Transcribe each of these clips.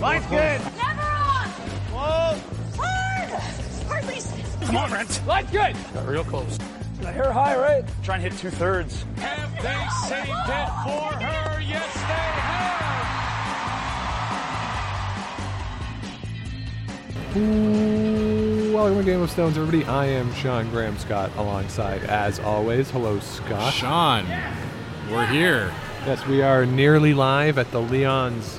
Line's good. Never on! Whoa. Hard! Hardly. Come on, Brent. Line's good. Got real close. The hair high, right? Try and hit two thirds. Have they saved it for her? Yes, they have. Ooh, welcome to Game of Stones, everybody. I am Sean Graham Scott, alongside, as always. Hello, Scott. Sean, we're here. Yes, we are nearly live at the Leon's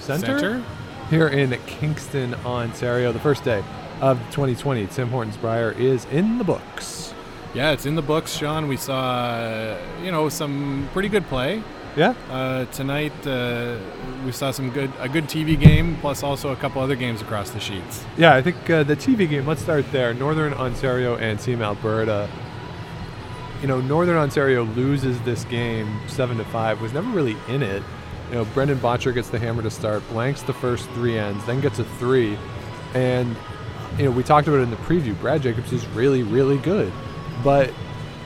Center, Center? Here in Kingston, Ontario. The first day of 2020. Tim Hortons Brier is in the books. Yeah, it's in the books, Sean. We saw, uh, you know, some pretty good play Yeah, uh, tonight. Uh, we saw some good, a good TV game, plus also a couple other games across the sheets. yeah. I think uh, the TV game. Let's start there. Northern Ontario and Team Alberta. You know, Northern Ontario loses this game seven to five. Was never really in it. You know, Brendan Bottcher gets the hammer to start, blanks the first three ends, then gets a three, and you know we talked about it in the preview. Brad Jacobs is really, really good, but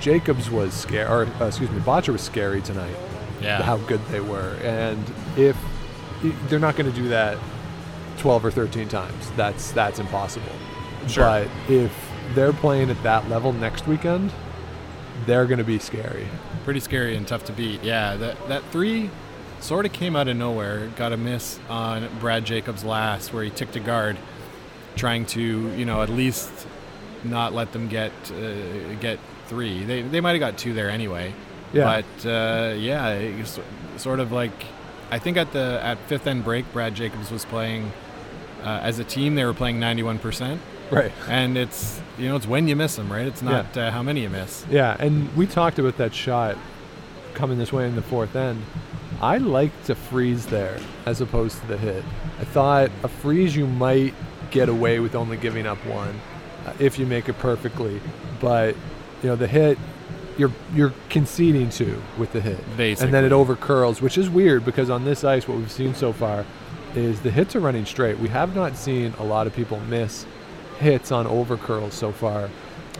Jacobs was scary. Or uh, excuse me, Bottcher was scary tonight. Yeah. how good they were, and if they're not going to do that 12 or 13 times, that's that's impossible. Sure. But if they're playing at that level next weekend, they're going to be scary. Pretty scary and tough to beat. Yeah, that that three sort of came out of nowhere. Got a miss on Brad Jacobs' last, where he ticked a guard, trying to you know at least not let them get uh, get three. They they might have got two there anyway. Yeah. But uh, yeah, sort of like I think at the at fifth end break, Brad Jacobs was playing uh, as a team. They were playing 91 percent. Right. And it's you know it's when you miss them, right? It's not uh, how many you miss. Yeah, and we talked about that shot coming this way in the fourth end. I like to freeze there as opposed to the hit. I thought a freeze you might get away with only giving up one uh, if you make it perfectly, but you know the hit you're you're conceding to with the hit, and then it overcurls, which is weird because on this ice what we've seen so far is the hits are running straight. We have not seen a lot of people miss hits on overcurls so far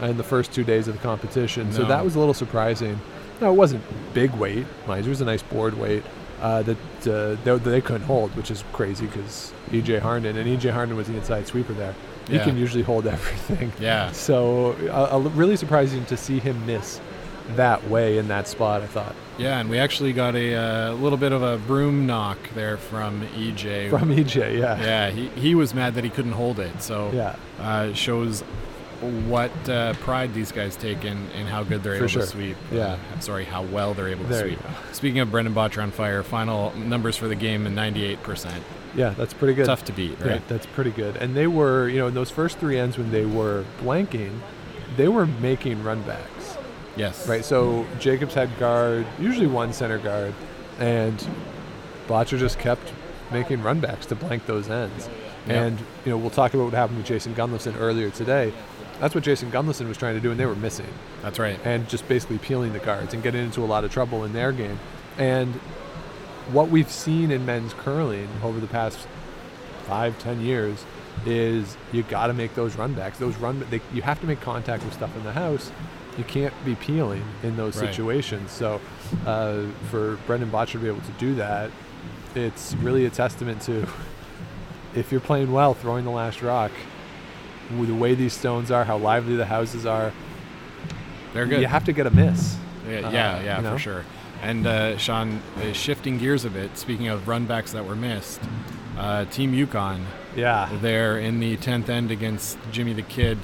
in the first two days of the competition. So that was a little surprising. No, it wasn't big weight. Mind you, it was a nice board weight uh, that uh, they, they couldn't hold, which is crazy because EJ Harnden and EJ Harnden was the inside sweeper there. He Yeah. can usually hold everything. Yeah. So uh, really surprising to see him miss that way in that spot. I thought Yeah, and we actually got a uh, little bit of a broom knock there from EJ. from EJ. Yeah. yeah, he, he was mad that he couldn't hold it. So Yeah. uh, it shows what uh, pride these guys take in, in how good they're For able sure. to sweep. Yeah. Uh, sorry, how well they're able to There sweep. Speaking of Brendan Bottcher on fire, final numbers for the game in 98%. Yeah, that's pretty good. Tough to beat, Yeah, right? that's pretty good. And they were, you know, in those first three ends when they were blanking, they were making runbacks, Yes. right? So Jacobs had guard, usually one center guard, and Bottcher just kept making runbacks to blank those ends. Yeah. And you know, we'll talk about what happened with Jason Gunnlaugson earlier today. That's what Jason Gunnlaugson was trying to do, and they were missing That's right. and just basically peeling the guards and getting into a lot of trouble in their game. And what we've seen in men's curling over the past five, ten years is you got to make those runbacks. Those run, they, you have to make contact with stuff in the house. You can't be peeling in those Right. situations. So uh, for Brendan Bottcher to be able to do that, it's really a testament to if you're playing well, throwing the last rock. The way these stones are, how lively the houses are, They're good. you have to get a miss. Yeah, Uh, yeah, yeah, you know? for sure. And uh, Sean, uh, shifting gears a bit, speaking of runbacks that were missed, uh, Team Yukon, Yeah. there in the 10th end against Jimmy the Kid,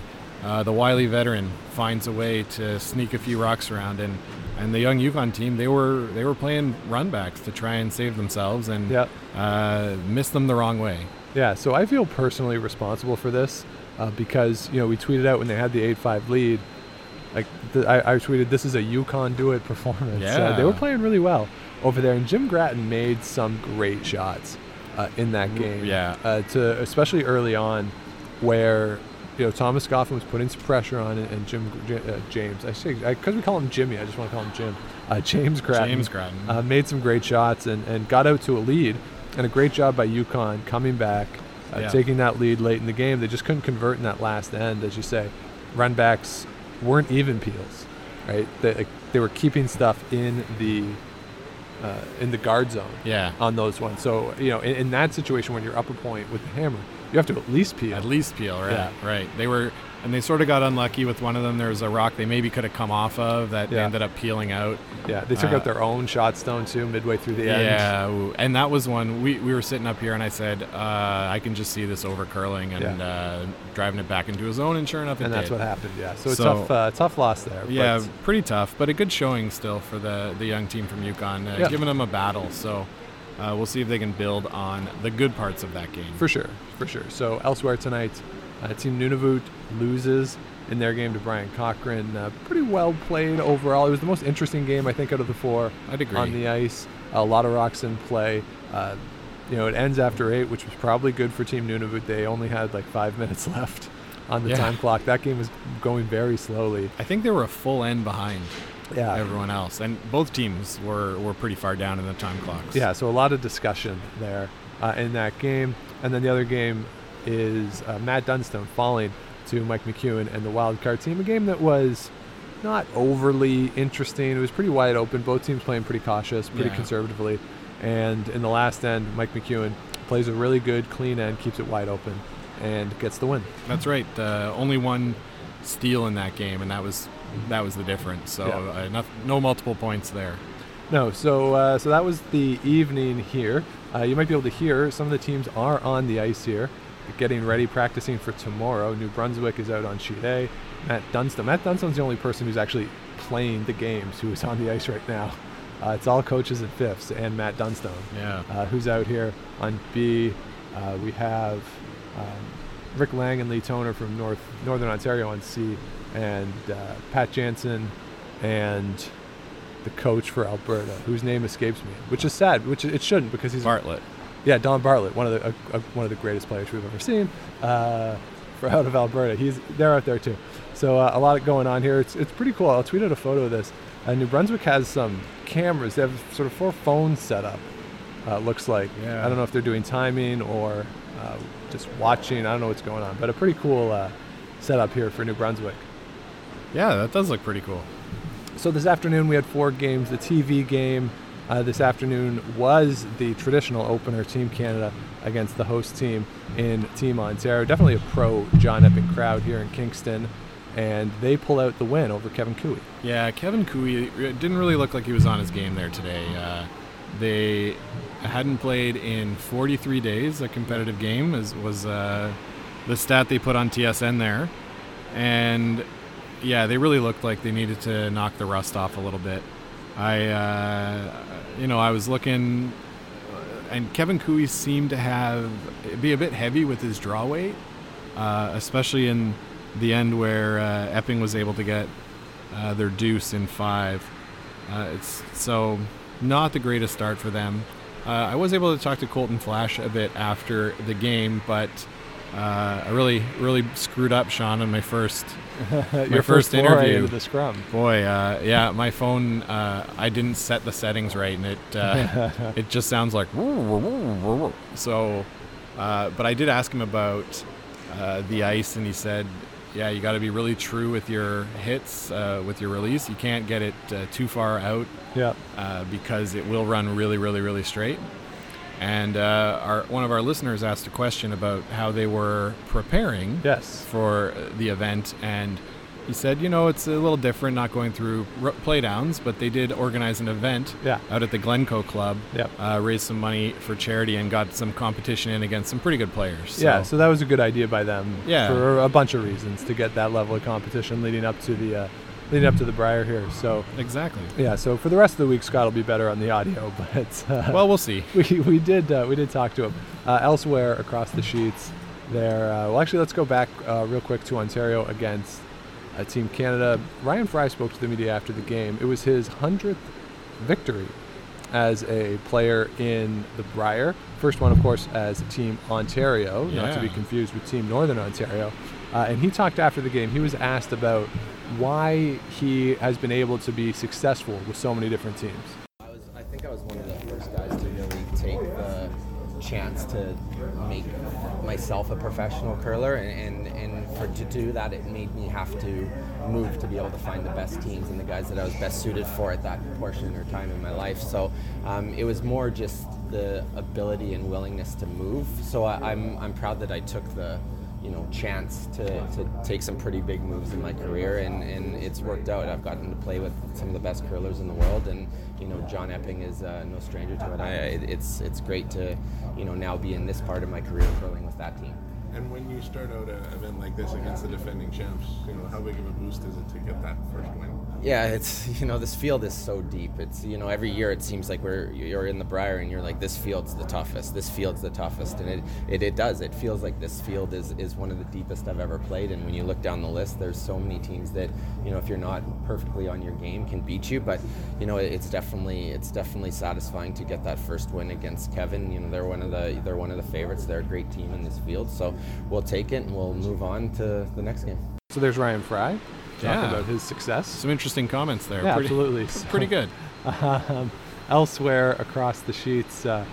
uh, the wily veteran finds a way to sneak a few rocks around, and, and the young Yukon team they were they were playing runbacks to try and save themselves, and Yep. uh, missed them the wrong way. Yeah, so I feel personally responsible for this uh, because you know we tweeted out when they had the eight-five lead. Like the, I, I tweeted, "This is a Yukon do it performance." Uh, they were playing really well over there, and Jim Grattan made some great shots uh, in that game. yeah. uh, to especially early on, where you know Thomas Scoffin was putting some pressure on it, and Jim uh, James. I say because we call him Jimmy, I just want to call him Jim. Uh, James Grattan. James Grattan. uh, made some great shots and, and got out to a lead, and a great job by Yukon coming back, uh, Yeah. taking that lead late in the game. They just couldn't convert in that last end, as you say. Runbacks weren't even peels, right? They like, they were keeping stuff in the uh, in the guard zone. Yeah. On those ones, so you know, in, in that situation when you're up a point with the hammer, you have to at least peel. At least peel, right? Yeah. Right. They were, and they sort of got unlucky with one of them. There was a rock they maybe could have come off of that Yeah. ended up peeling out. Yeah, they took Uh, out their own shot stone too midway through the end. Yeah, and that was one we, we were sitting up here, and I said, uh, I can just see this over curling and Yeah. uh, driving it back into his own, and sure enough, it and that's did. what happened. Yeah, so, a tough, uh, tough loss there. Yeah, pretty tough, but a good showing still for the, the young team from Yukon, uh, giving them a battle. So uh, we'll see if they can build on the good parts of that game. For sure, for sure. So elsewhere tonight, uh, Team Nunavut loses in their game to Bryan Cochrane. Uh, pretty well played overall. It was the most interesting game I think out of the four I'd agree. on the ice. A lot of rocks in play. Uh, you know, it ends after eight, which was probably good for Team Nunavut. They only had like five minutes left on the Yeah. time clock. That game was going very slowly. I think they were a full end behind Yeah, everyone else, and both teams were, were pretty far down in the time clocks. Yeah, so a lot of discussion there uh, in that game. And then the other game is uh, Matt Dunstone falling to Mike McEwen and the wild card team. A game that was not overly interesting. It was pretty wide open. Both teams playing pretty cautious, pretty Yeah. conservatively. And in the last end, Mike McEwen plays a really good, clean end, keeps it wide open, and gets the win. That's right. Uh, only one steal in that game, and that was that was the difference. So Yeah. uh, no, no multiple points there. No, so uh, so that was the evening here. Uh, you might be able to hear some of the teams are on the ice here, getting ready, practicing for tomorrow. New Brunswick is out on sheet A. Matt Dunstone. Matt Dunstone's the only person who's actually playing the games who is on the ice right now. Uh, it's all coaches and fifths and Matt Dunstone, Yeah. uh, who's out here on B. Uh, we have um, Rick Lang and Lee Toner from North Northern Ontario on C, and uh, Pat Janssen and the coach for Alberta, whose name escapes me, which is sad. Which it shouldn't because he's Bartlett. yeah, Don Bartlett, one of the a, a, one of the greatest players we've ever seen uh, for out of Alberta. He's they're out there too. So uh, a lot going on here. It's it's pretty cool. I'll tweet out a photo of this. Uh, New Brunswick has some cameras. They have sort of four phones set up. Uh, looks like. Yeah. I don't know if they're doing timing or uh, just watching. I don't know what's going on, but a pretty cool uh, setup here for New Brunswick. Yeah, that does look pretty cool. So this afternoon we had four games. The TV game uh, this afternoon was the traditional opener, Team Canada against the host team in Team Ontario. Definitely a pro John Epping crowd here in Kingston, and they pull out the win over Kevin Koe. Yeah, Kevin Koe didn't really look like he was on his game there today. Uh, they hadn't played in 43 days a competitive game, as was uh, the stat they put on TSN there, and yeah, they really looked like they needed to knock the rust off a little bit. I, uh, you know, I was looking, uh, and Kevin Koe seemed to have be a bit heavy with his draw weight, uh, especially in the end where uh, Epping was able to get uh, their deuce in five. It's so not the greatest start for them. Uh, I was able to talk to Colton Flasch a bit after the game, but uh, I really, really screwed up, Sean, on my first Your first foray interview. into the scrum. Boy, uh, yeah, my phone. Uh, I didn't set the settings right, and it uh, it just sounds like. So, uh, but I did ask him about uh, the ice, and he said, "Yeah, you got to be really true with your hits, uh, with your release. You can't get it uh, too far out Yeah. uh, because it will run really, really, really straight." And uh, our one of our listeners asked a question about how they were preparing Yes. for the event, and he said, you know, it's a little different not going through playdowns, but they did organize an event Yeah. out at the Glencoe Club, Yep. uh, raised some money for charity, and got some competition in against some pretty good players. So, yeah. So that was a good idea by them. Yeah. For a bunch of reasons to get that level of competition leading up to the uh, leading up to the Brier here. So exactly. yeah. So for the rest of the week, Scott will be better on the audio, but uh, Well, we'll see. we, we did uh, we did talk to him uh, elsewhere across the sheets there. Uh, well, actually, let's go back uh, real quick to Ontario against uh, Team Canada. Ryan Fry spoke to the media after the game. It was his hundredth victory as a player in the Brier. First one, of course, as Team Ontario, not to be confused with Team Northern Ontario. Uh, and he talked after the game. He was asked about why he has been able to be successful with so many different teams. I was, I think I was one of the first guys to really take the chance to make myself a professional curler, and, and, and for to do that, it made me have to move to be able to find the best teams and the guys that I was best suited for at that portion or time in my life. So um, it was more just the ability and willingness to move. So I, I'm I'm proud that I took the you know chance to, to take some pretty big moves in my career and, and it's worked out i've gotten to play with some of the best curlers in the world and you know john epping is uh, no stranger to it I, it's it's great to you know now be in this part of my career curling with that team And when you start out an event like this against the defending champs, you know how big of a boost is it to get that first win? Yeah it's you know this field is so deep. It's you know every year it seems like we're you're in the brier and you're like this field's the toughest this field's the toughest. And it, it, it does. It feels like this field is, is one of the deepest i've ever played. And when you look down the list there's so many teams that you know if you're not perfectly on your game can beat you. But you know it's definitely it's definitely satisfying to get that first win against kevin. You know they're one of the they're one of the favorites. They're a great team in this field. So we'll take it and we'll move on to the next game. So there's Ryan Fry talking Yeah. about his success. Some interesting comments there. Yeah, pretty, absolutely. Pretty good. Um, elsewhere across the sheets, uh,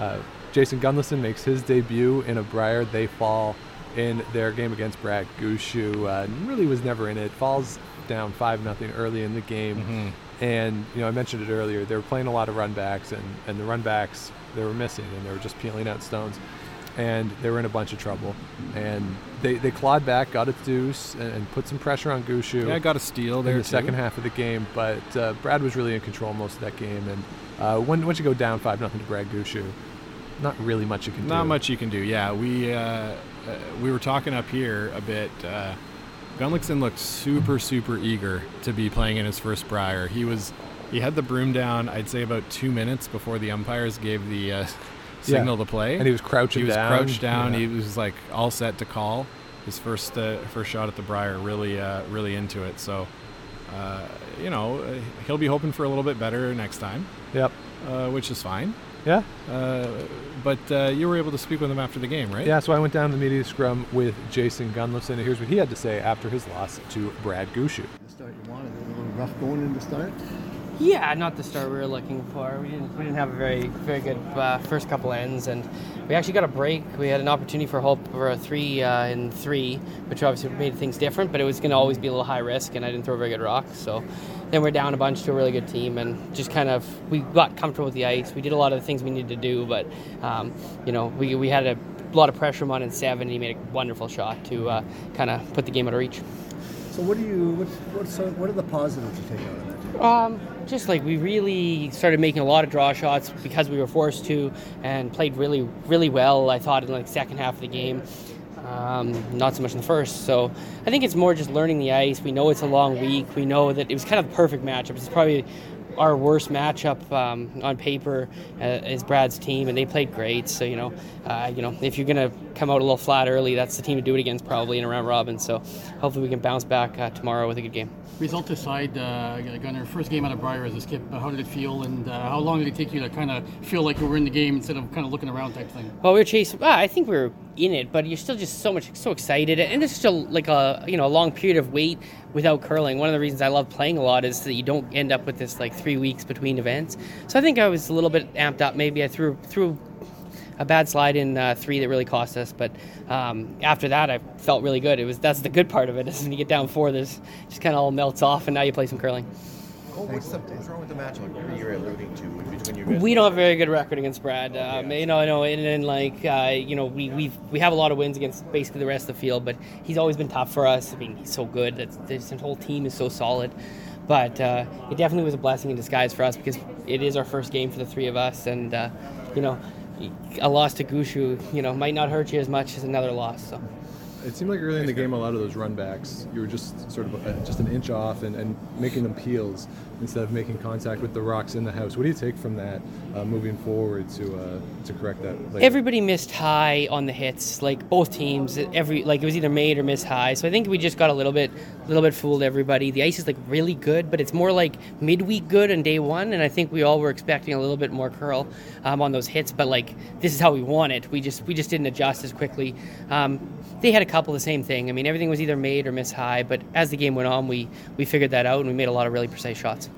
uh, Jason Gunnlaugson makes his debut in a Brier. They fall in their game against Brad Gushue. Uh, really was never in it. Falls down five nothing early in the game, and you know I mentioned it earlier. They were playing a lot of runbacks, and and the runbacks they were missing, and they were just peeling out stones. And they were in a bunch of trouble, and they, they clawed back, got a deuce, and, and put some pressure on Gushue Yeah, got a steal there in the too. second half of the game, but uh, Brad was really in control most of that game. And uh, when, once you go down five nothing to Brad Gushue, not really much you can do. Not much you can do. Yeah, we uh, uh, we were talking up here a bit. Uh, Gunnlaugson looked super super eager to be playing in his first Brier. He was he had the broom down. I'd say about two minutes before the umpires gave the signal to play. And he was crouching He was down. crouched down. Yeah. He was like all set to call his first uh, first shot at the Brier. Really uh, really into it. So. Uh, you know, uh, he'll be hoping for a little bit better next time, Yep. uh, which is fine. Yeah. Uh, but uh, you were able to speak with him after the game, right? Yeah. So I went down to the media scrum with Jason Gunnlaugson, and here's what he had to say after his loss to Brad Gushue. The start you wanted, a little rough going in the start. Yeah, not the start we were looking for. We didn't, we didn't have a very very good uh, first couple ends, and we actually got a break. We had an opportunity for hope for a three uh, in three, which obviously made things different. But it was going to always be a little high risk, and I didn't throw very good rock. So then we're down a bunch to a really good team, and just kind of we got comfortable with the ice. We did a lot of the things we needed to do, but um, you know we, we had a lot of pressure on in seven, and he made a wonderful shot to uh, kind of put the game out of reach. So what do you uh, what are the positives you take out of that? Um, just like we really started making a lot of draw shots because we were forced to, and played really, really well. I thought in like second half of the game, um, not so much in the first. So I think it's more just learning the ice. We know it's a long week. We know that it was kind of the perfect matchup. It's probably our worst matchup um, on paper uh, is Brad's team, and they played great. So you know, uh, you know, if you're gonna come out a little flat early, that's the team to do it against probably in a round robin. So hopefully we can bounce back uh, tomorrow with a good game. Result aside, uh, Gunnar, first game out of Brier as a skip, how did it feel and uh, how long did it take you to kind of feel like you were in the game instead of kind of looking around type thing? Well, we were chasing. I think we were in it, but you're still just so much so excited, and it's still like a you know a long period of wait without curling. One of the reasons I love playing a lot is that you don't end up with this like three weeks between events. So I think I was a little bit amped up. Maybe I threw threw a bad slide in uh, three that really cost us, but um, after that I felt really good. It was that's the good part of it is when you get down four, this just kind of all melts off, and now you play some curling. Oh, what's, the, what's wrong with the match? Like you're alluding to between you guys. We don't have a very good record against Brad. Um, You know, I know, and then like uh, you know, we we we have a lot of wins against basically the rest of the field, but he's always been tough for us. I mean, he's so good. That this whole team is so solid. But uh, it definitely was a blessing in disguise for us because it is our first game for the three of us, and uh, you know, a loss to Gushue, you know, might not hurt you as much as another loss. So. It seemed like early in the game, a lot of those runbacks, you were just sort of uh, just an inch off and, and making them peels instead of making contact with the rocks in the house. What do you take from that uh, moving forward to uh, to correct that? later? Everybody missed high on the hits, like both teams. Every like it was either made or missed high. So I think we just got a little bit, a little bit fooled everybody. The ice is like really good, but it's more like midweek good on day one. And I think we all were expecting a little bit more curl um, on those hits. But like this is how we want it. We just we just didn't adjust as quickly. Um, they had a couple the same thing. I mean, everything was either made or missed high. But as the game went on, we we figured that out and we made a lot of really precise shots.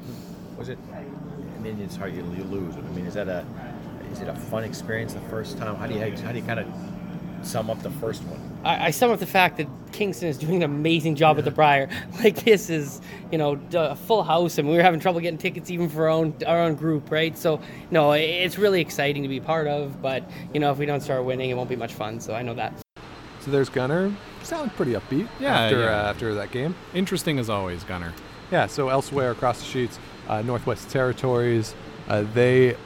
Was it? I mean, it's hard you, lose. I mean, is that a? Was it a fun experience the first time? How do you how do you kind of sum up the first one? I, I sum up the fact that Kingston is doing an amazing job at the Brier. Like this is, you know, a full house, and we were having trouble getting tickets even for our own our own group, right? So, no, it- it's really exciting to be part of. But you know, if we don't start winning, it won't be much fun. So I know that. So there's Gunner. Sounds pretty upbeat Yeah, after yeah. Uh, after that game. Interesting as always, Gunner. Yeah, so elsewhere across the sheets, uh, Northwest Territories, uh, they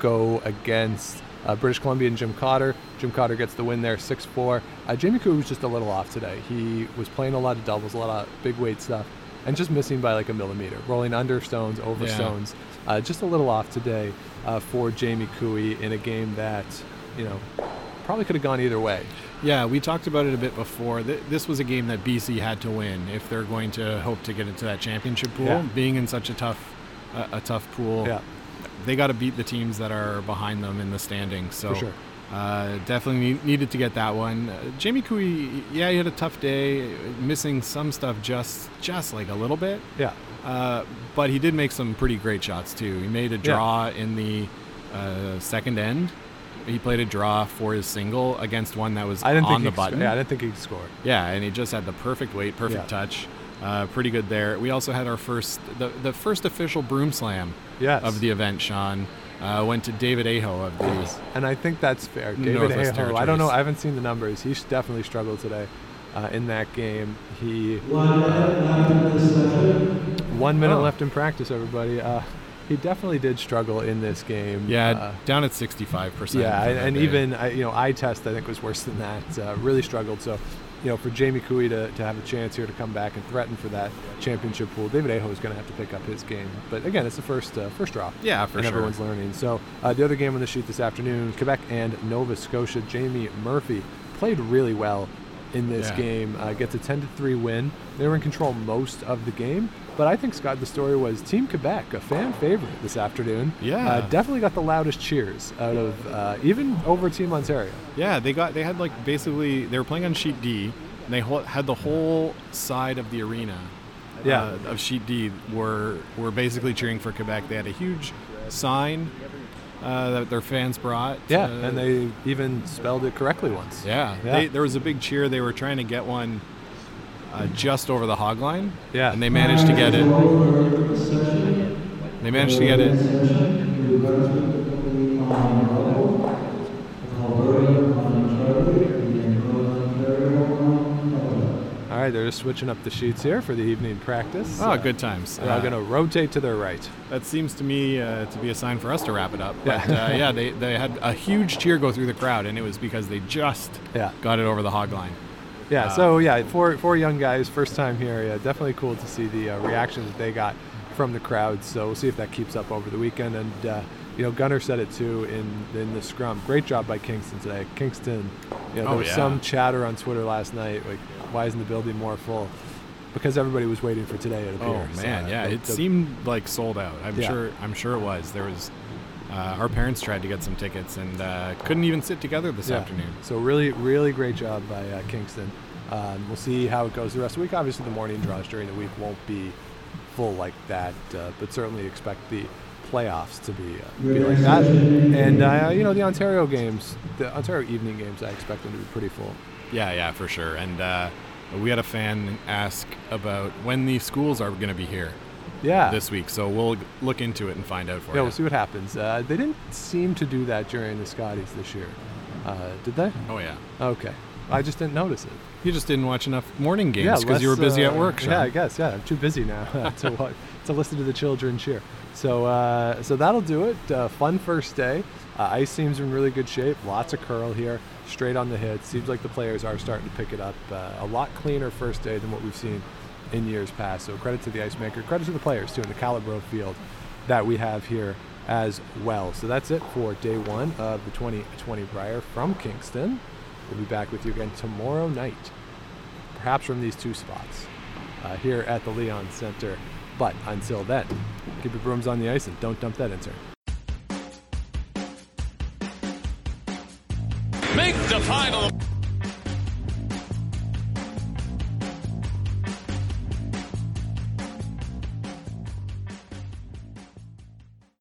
go against uh, British Columbia and Jim Cotter. Jim Cotter gets the win there, 6 4. Uh, Jamie Koe was just a little off today. He was playing a lot of doubles, a lot of big weight stuff, and just missing by like a millimeter, rolling under stones, over Yeah. stones. Uh, just a little off today uh, for Jamie Koe in a game that, you know, probably could have gone either way. Yeah, we talked about it a bit before. This was a game that BC had to win if they're going to hope to get into that championship pool. Yeah. Being in such a tough, a, a tough pool, Yeah. they got to beat the teams that are behind them in the standings. So, For sure. uh, definitely need, needed to get that one. Uh, Jamie Koe, yeah, he had a tough day, missing some stuff just just like a little bit. Yeah. Uh, but he did make some pretty great shots too. He made a draw in the uh, second end. He played a draw for his single against one that was I didn't on think the he could button. sc- yeah, I didn't think he could score. Yeah, and he just had the perfect weight, perfect Yeah. touch. Uh, pretty good there. We also had our first, the, the first official broom slam Yes. of the event, Sean. Uh, went to David Aho of the. And I think that's fair. David Northwest Aho, I don't know. I haven't seen the numbers. He definitely struggled today uh, in that game. He one minute Oh. left in practice. Everybody, uh, he definitely did struggle in this game. Yeah, Uh, down at 65%. yeah, and, and even I, you know, eye test I think was worse than that. Uh, really struggled. So, you know, for Jamie Koe to, to have a chance here to come back and threaten for that championship pool, David Aho is going to have to pick up his game. But again, it's the first uh, first draw. Yeah, for and sure. everyone's learning. So uh, the other game on the sheet this afternoon, Quebec and Nova Scotia. Jamie Murphy played really well in this Yeah. game. Uh, gets a 10 to three win. They were in control most of the game. But I think Scott, the story was Team Quebec, a fan favorite this afternoon. Yeah. uh, definitely got the loudest cheers out of uh, even over Team Ontario. Yeah, they got they had like basically they were playing on sheet D, and they had the whole side of the arena, Yeah. uh, of sheet D were were basically cheering for Quebec. They had a huge sign uh, that their fans brought. Yeah, uh, and they even spelled it correctly once. yeah, Yeah. They, there was a big cheer. They were trying to get one uh, just over the hog line. Yeah. and they managed to get it. They managed to get it. All right, they're just switching up the sheets here for the evening practice. Oh, good times. They're Uh, going to rotate to their right. That seems to me uh, to be a sign for us to wrap it up. Yeah. But uh, yeah, they, they had a huge cheer go through the crowd, and it was because they just Yeah. got it over the hog line. Yeah, Uh, so yeah, four four young guys, first time here. Yeah, definitely cool to see the uh, reaction that they got from the crowd. So we'll see if that keeps up over the weekend. And uh, you know, Gunner said it too in in the scrum. Great job by Kingston today. Kingston, you know, Oh, there was yeah. some chatter on Twitter last night, like why isn't the building more full? Because everybody was waiting for today. It Oh appears. man, Uh, yeah, the- it the- seemed like sold out. I'm Yeah. sure. I'm sure it was. There was. Uh, our parents tried to get some tickets and uh, couldn't even sit together this Yeah. afternoon. So really, really great job by uh, Kingston. Um, we'll see how it goes the rest of the week. Obviously, the morning draws during the week won't be full like that, uh, but certainly expect the playoffs to be, uh, be like that. And uh, you know, the Ontario games, the Ontario evening games, I expect them to be pretty full. Yeah, yeah, for sure. And uh, we had a fan ask about when the schools are going to be here. Yeah. This week, so we'll look into it and find out for Yeah, you. Yeah, we'll see what happens. Uh, they didn't seem to do that during the Scotties this year, uh, did they? Oh yeah. Okay, I just didn't notice it. You just didn't watch enough morning games because you were busy at uh, work. Sean. Yeah, I guess. Yeah, I'm too busy now to wa- to listen to the children cheer. So uh, so that'll do it. Uh, fun first day. Uh, ice seems in really good shape. Lots of curl here, straight on the hit. Seems like the players are starting to pick it up. Uh, a lot cleaner first day than what we've seen in years past. So credit to the ice maker. Credit to the players too in the Calibro field that we have here as well. So that's it for day one of the 2020 Brier from Kingston. We'll be back with you again tomorrow night perhaps from these two spots uh, here at the Leon Center. But until then, keep your brooms on the ice and don't dump that insert. Make the final.